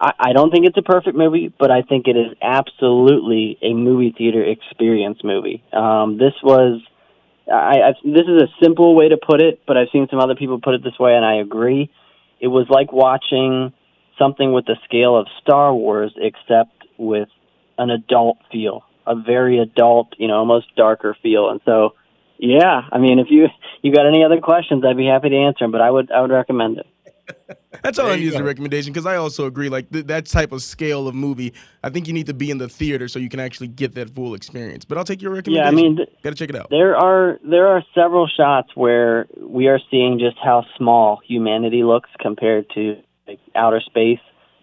I, I don't think it's a perfect movie, but I think it is absolutely a movie theater experience movie. Um, this was, I, I this is a simple way to put it, but I've seen some other people put it this way, and I agree. It was like watching something with the scale of Star Wars, except with an adult feel, a very adult, you know, almost darker feel, and so. Yeah, I mean, if you you got any other questions, I'd be happy to answer them. But I would I would recommend it. That's all I need is a recommendation because I also agree. Like th- that type of scale of movie, I think you need to be in the theater so you can actually get that full experience. But I'll take your recommendation. Yeah, I mean, th- gotta check it out. There are there are several shots where we are seeing just how small humanity looks compared to like, outer space,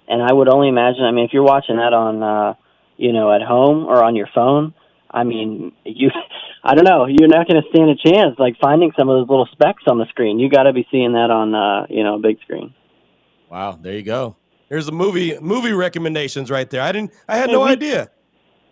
and I would only imagine. I mean, if you're watching that on, uh, you know, at home or on your phone, I mean, you. I don't know. You're not going to stand a chance like finding some of those little specks on the screen. You got to be seeing that on, uh, you know, a big screen. Wow, there you go. There's a movie movie recommendations right there. I didn't. I had no we, idea.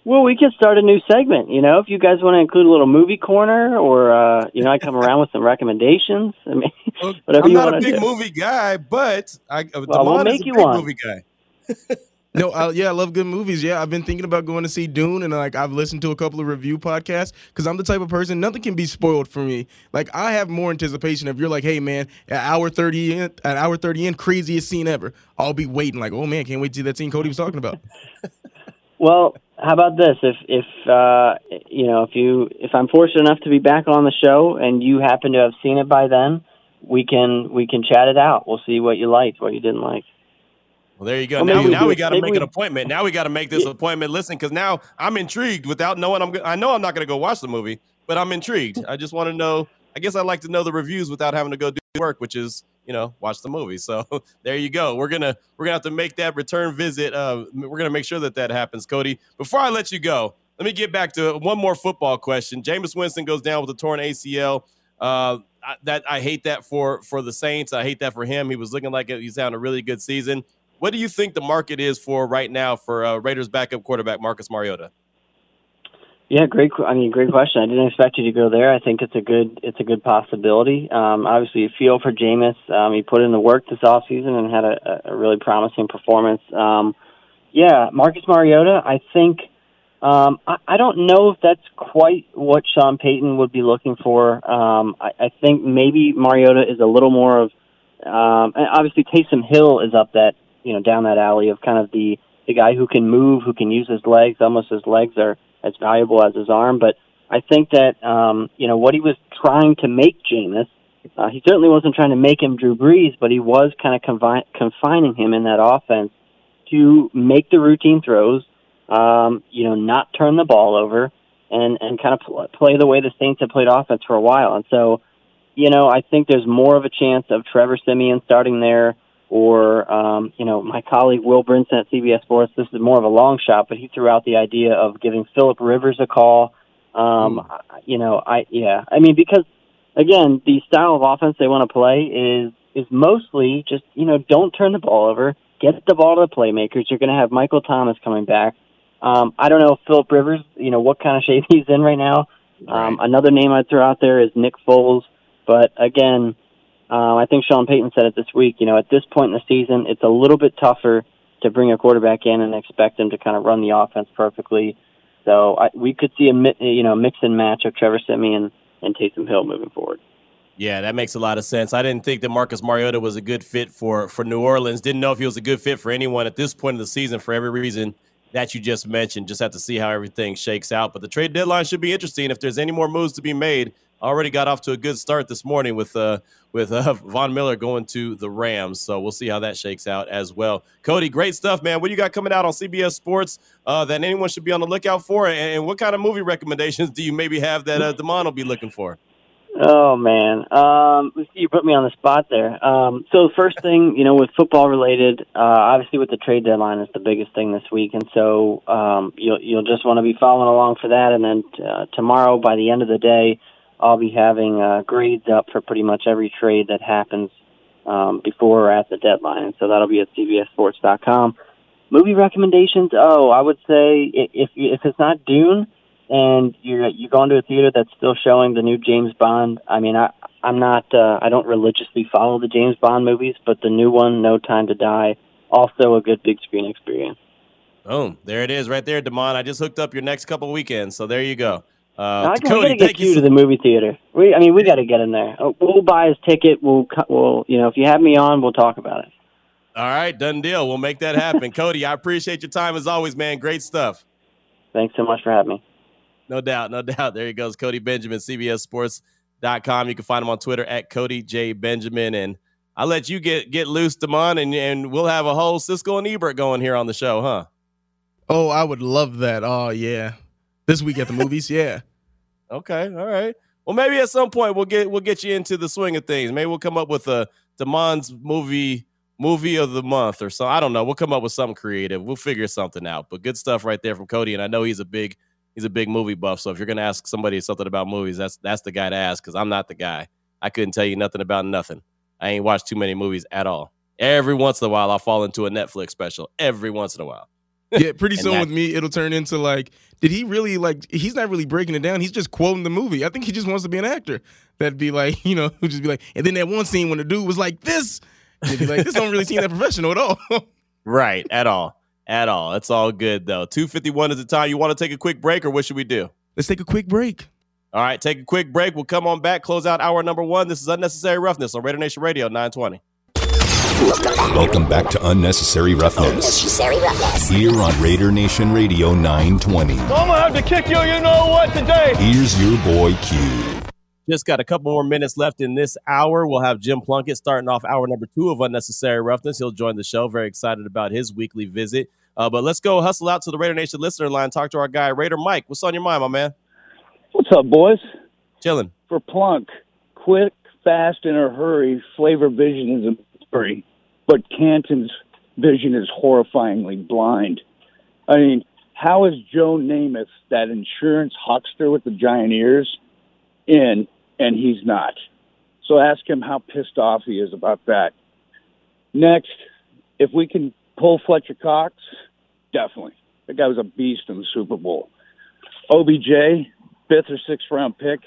Well, we could start a new segment. You know, if you guys want to include a little movie corner, or uh, you know, I come around with some recommendations. I mean, well, whatever I'm you want to to do. I'm not a big movie guy, but I well, we'll make you one. movie guy. no, uh, yeah, I love good movies. Yeah, I've been thinking about going to see Dune, and like I've listened to a couple of review podcasts because I'm the type of person nothing can be spoiled for me. Like I have more anticipation if you're like, hey man, at hour thirty in, at hour thirty in, craziest scene ever. I'll be waiting like, oh man, can't wait to see that scene Cody was talking about. well, how about this? If if uh, you know if you if I'm fortunate enough to be back on the show and you happen to have seen it by then, we can we can chat it out. We'll see what you liked, what you didn't like. Well, there you go. Well, now, now we got to make we, an appointment. Now we got to make this yeah. appointment. Listen, because now I'm intrigued without knowing. I'm. I know I'm not going to go watch the movie, but I'm intrigued. I just want to know. I guess I'd like to know the reviews without having to go do work, which is you know watch the movie. So there you go. We're gonna we're gonna have to make that return visit. Uh, we're gonna make sure that that happens, Cody. Before I let you go, let me get back to one more football question. Jameis Winston goes down with a torn ACL. Uh, that I hate that for for the Saints. I hate that for him. He was looking like he's having a really good season. What do you think the market is for right now for uh, Raiders backup quarterback Marcus Mariota? Yeah, great. I mean, great question. I didn't expect you to go there. I think it's a good, it's a good possibility. Um, obviously, you feel for Jameis. Um, he put in the work this offseason and had a, a really promising performance. Um, yeah, Marcus Mariota. I think. Um, I, I don't know if that's quite what Sean Payton would be looking for. Um, I, I think maybe Mariota is a little more of, um, and obviously Taysom Hill is up that you know down that alley of kind of the the guy who can move, who can use his legs. Almost his legs are as valuable as his arm. But I think that um, you know what he was trying to make Jameis. Uh, he certainly wasn't trying to make him Drew Brees, but he was kind of confi- confining him in that offense to make the routine throws, um, you know, not turn the ball over, and and kind of pl- play the way the Saints have played offense for a while. And so, you know, I think there's more of a chance of Trevor Siemian starting there or um, you know my colleague Will Brinson at CBS Sports. This is more of a long shot, but he threw out the idea of giving Philip Rivers a call. Um, mm. You know, I yeah, I mean because again, the style of offense they want to play is is mostly just you know don't turn the ball over, get the ball to the playmakers. You're going to have Michael Thomas coming back. Um, I don't know Philip Rivers, you know what kind of shape he's in right now. Um. Another name I'd throw out there is Nick Foles, but again, um, I think Sean Payton said it this week. You know, at this point in the season, it's a little bit tougher to bring a quarterback in and expect him to kind of run the offense perfectly. So I, we could see a you know mix and match of Trevor Siemian and Taysom Hill moving forward. Yeah, that makes a lot of sense. I didn't think that Marcus Mariota was a good fit for for New Orleans. Didn't know if he was a good fit for anyone at this point of the season for every reason that you just mentioned. Just have to see how everything shakes out. But the trade deadline should be interesting. If there's any more moves to be made, already got off to a good start this morning with uh with uh, Von Miller going to the Rams. So we'll see how that shakes out as well. Cody, great stuff, man. What do you got coming out on CBS Sports uh, that anyone should be on the lookout for? And, what kind of movie recommendations do you maybe have that uh, Demond will be looking for? Oh man, um, you put me on the spot there. Um, so first thing, you know, with football related, uh, obviously with the trade deadline is the biggest thing this week, and so um, you'll you'll just want to be following along for that. And then uh, tomorrow, by the end of the day, I'll be having uh, grades up for pretty much every trade that happens um, before or at the deadline, so that'll be at CBSSports.com. Movie recommendations? Oh, I would say if if it's not Dune and you're you're going to a theater that's still showing the new James Bond. I mean, I I'm not uh, I don't religiously follow the James Bond movies, but the new one, No Time to Die, also a good big screen experience. Boom, there it is, right there, Demond. I just hooked up your next couple weekends, so there you go. Uh, I Cody, gotta get you, you to the movie theater. We, I mean, we got to get in there. Oh, we'll buy his ticket. We'll, we'll, you know, if you have me on, we'll talk about it. All right, done deal. We'll make that happen. Cody, I appreciate your time as always, man. Great stuff. Thanks so much for having me. No doubt, no doubt. There he goes, Cody Benjamin, CBSSports.com. You can find him on Twitter at Cody J Benjamin. And I'll let you get get loose, Demond, and, and we'll have a whole Siskel and Ebert going here on the show, huh? Oh, I would love that. Oh, yeah. This week at the movies, yeah. Okay, all right. Well, maybe at some point we'll get we'll get you into the swing of things. Maybe we'll come up with a Demond's movie movie of the month or so. I don't know. We'll come up with something creative. We'll figure something out. But good stuff right there from Cody, and I know he's a big he's a big movie buff. So if you're gonna ask somebody something about movies, that's that's the guy to ask because I'm not the guy. I couldn't tell you nothing about nothing. I ain't watched too many movies at all. Every once in a while, I'll fall into a Netflix special. Every once in a while. Yeah, pretty soon that, with me, it'll turn into like, did he really like? He's not really breaking it down. He's just quoting the movie. I think he just wants to be an actor. That'd be like, you know, who just be like, and then that one scene when the dude was like this, he'd be like, this don't really seem that professional at all. right, at all at all. It's all good though. 251 is the time. You want to take a quick break or what should we do? Let's take a quick break. All right, take a quick break. We'll come on back, close out hour number one. This is Unnecessary Roughness on Raider Nation Radio 920. Welcome back to Unnecessary Roughness. Unnecessary Roughness. Here on Raider Nation Radio 920. I'm gonna have to kick you, you know what, today. Here's your boy Q. Just got a couple more minutes left in this hour. We'll have Jim Plunkett starting off hour number two of Unnecessary Roughness. He'll join the show. Very excited about his weekly visit. Uh, but let's go hustle out to the Raider Nation listener line. Talk to our guy Raider Mike. What's on your mind, my man? What's up, boys? Chilling. For Plunk, quick, fast, in a hurry. Flavor vision is a hurry, but Canton's vision is horrifyingly blind. I mean, how is Joe Namath, that insurance huckster with the giant ears, in and he's not? So ask him how pissed off he is about that. Next, if we can pull Fletcher Cox, definitely. That guy was a beast in the Super Bowl. OBJ, fifth or sixth round pick,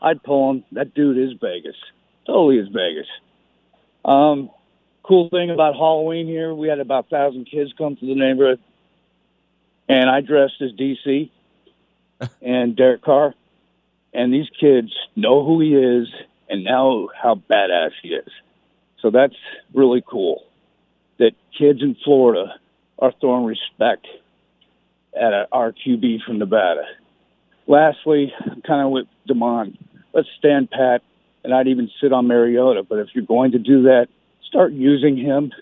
I'd pull him. That dude is Vegas. Totally is Vegas. Um, cool thing about Halloween here, we had about a thousand kids come to the neighborhood, and I dressed as DC and Derek Carr, and these kids know who he is and know how badass he is. So that's really cool that kids in Florida are throwing respect at our QB from Nevada. Lastly, kind of with Demond, let's stand pat, and I'd even sit on Mariota. But if you're going to do that, start using him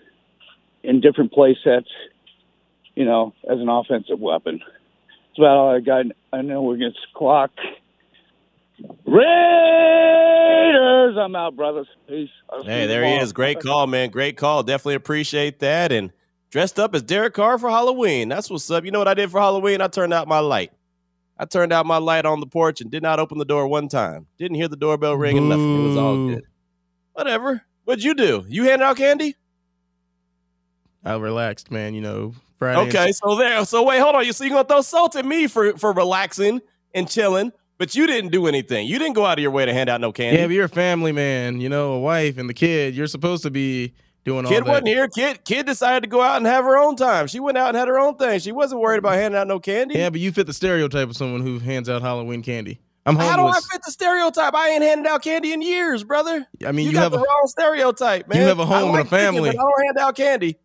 in different play sets, you know, as an offensive weapon. That's about all I got. I know we're against clock. Raiders. I'm out, brothers. Peace. hey, there he is. Great call, man. Great call. Definitely appreciate that. And dressed up as Derek Carr for Halloween. That's what's up. You know what I did for Halloween? I turned out my light. I turned out my light on the porch and did not open the door one time. Didn't hear the doorbell ring and nothing. It was all good. Whatever. What'd you do? You handed out candy? I relaxed, man. You know, Friday. Okay, so there. So wait, hold on. You so you gonna throw salt at me for for relaxing and chilling? But you didn't do anything. You didn't go out of your way to hand out no candy. Yeah, but you're a family man, you know, a wife and the kid. You're supposed to be doing kid all that. Kid wasn't here. Kid kid decided to go out and have her own time. She went out and had her own thing. She wasn't worried about handing out no candy. Yeah, but you fit the stereotype of someone who hands out Halloween candy. I'm How do I fit the stereotype? I ain't handed out candy in years, brother. I mean, you, you, got have the a wrong stereotype, man. you have a home don't and a like chicken, family. but I don't hand out candy.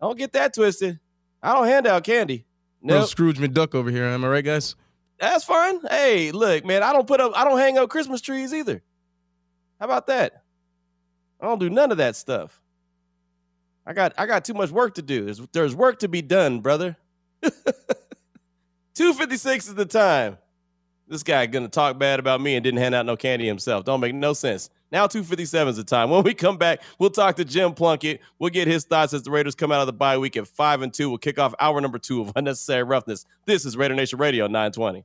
I Don't get that twisted. I don't hand out candy. No, Scrooge McDuck over here. Am I right, guys? that's fine. Hey, look, man, I don't put up, I don't hang up Christmas trees either. How about that? I don't do none of that stuff. I got, I got too much work to do. There's, there's work to be done, brother. 256 is the time. This guy gonna talk bad about me and didn't hand out no candy himself. Don't make no sense. Now 257 is the time. When we come back, we'll talk to Jim Plunkett. We'll get his thoughts as the Raiders come out of the bye week at five and two. We'll kick off hour number two of unnecessary roughness. This is Raider Nation Radio 920.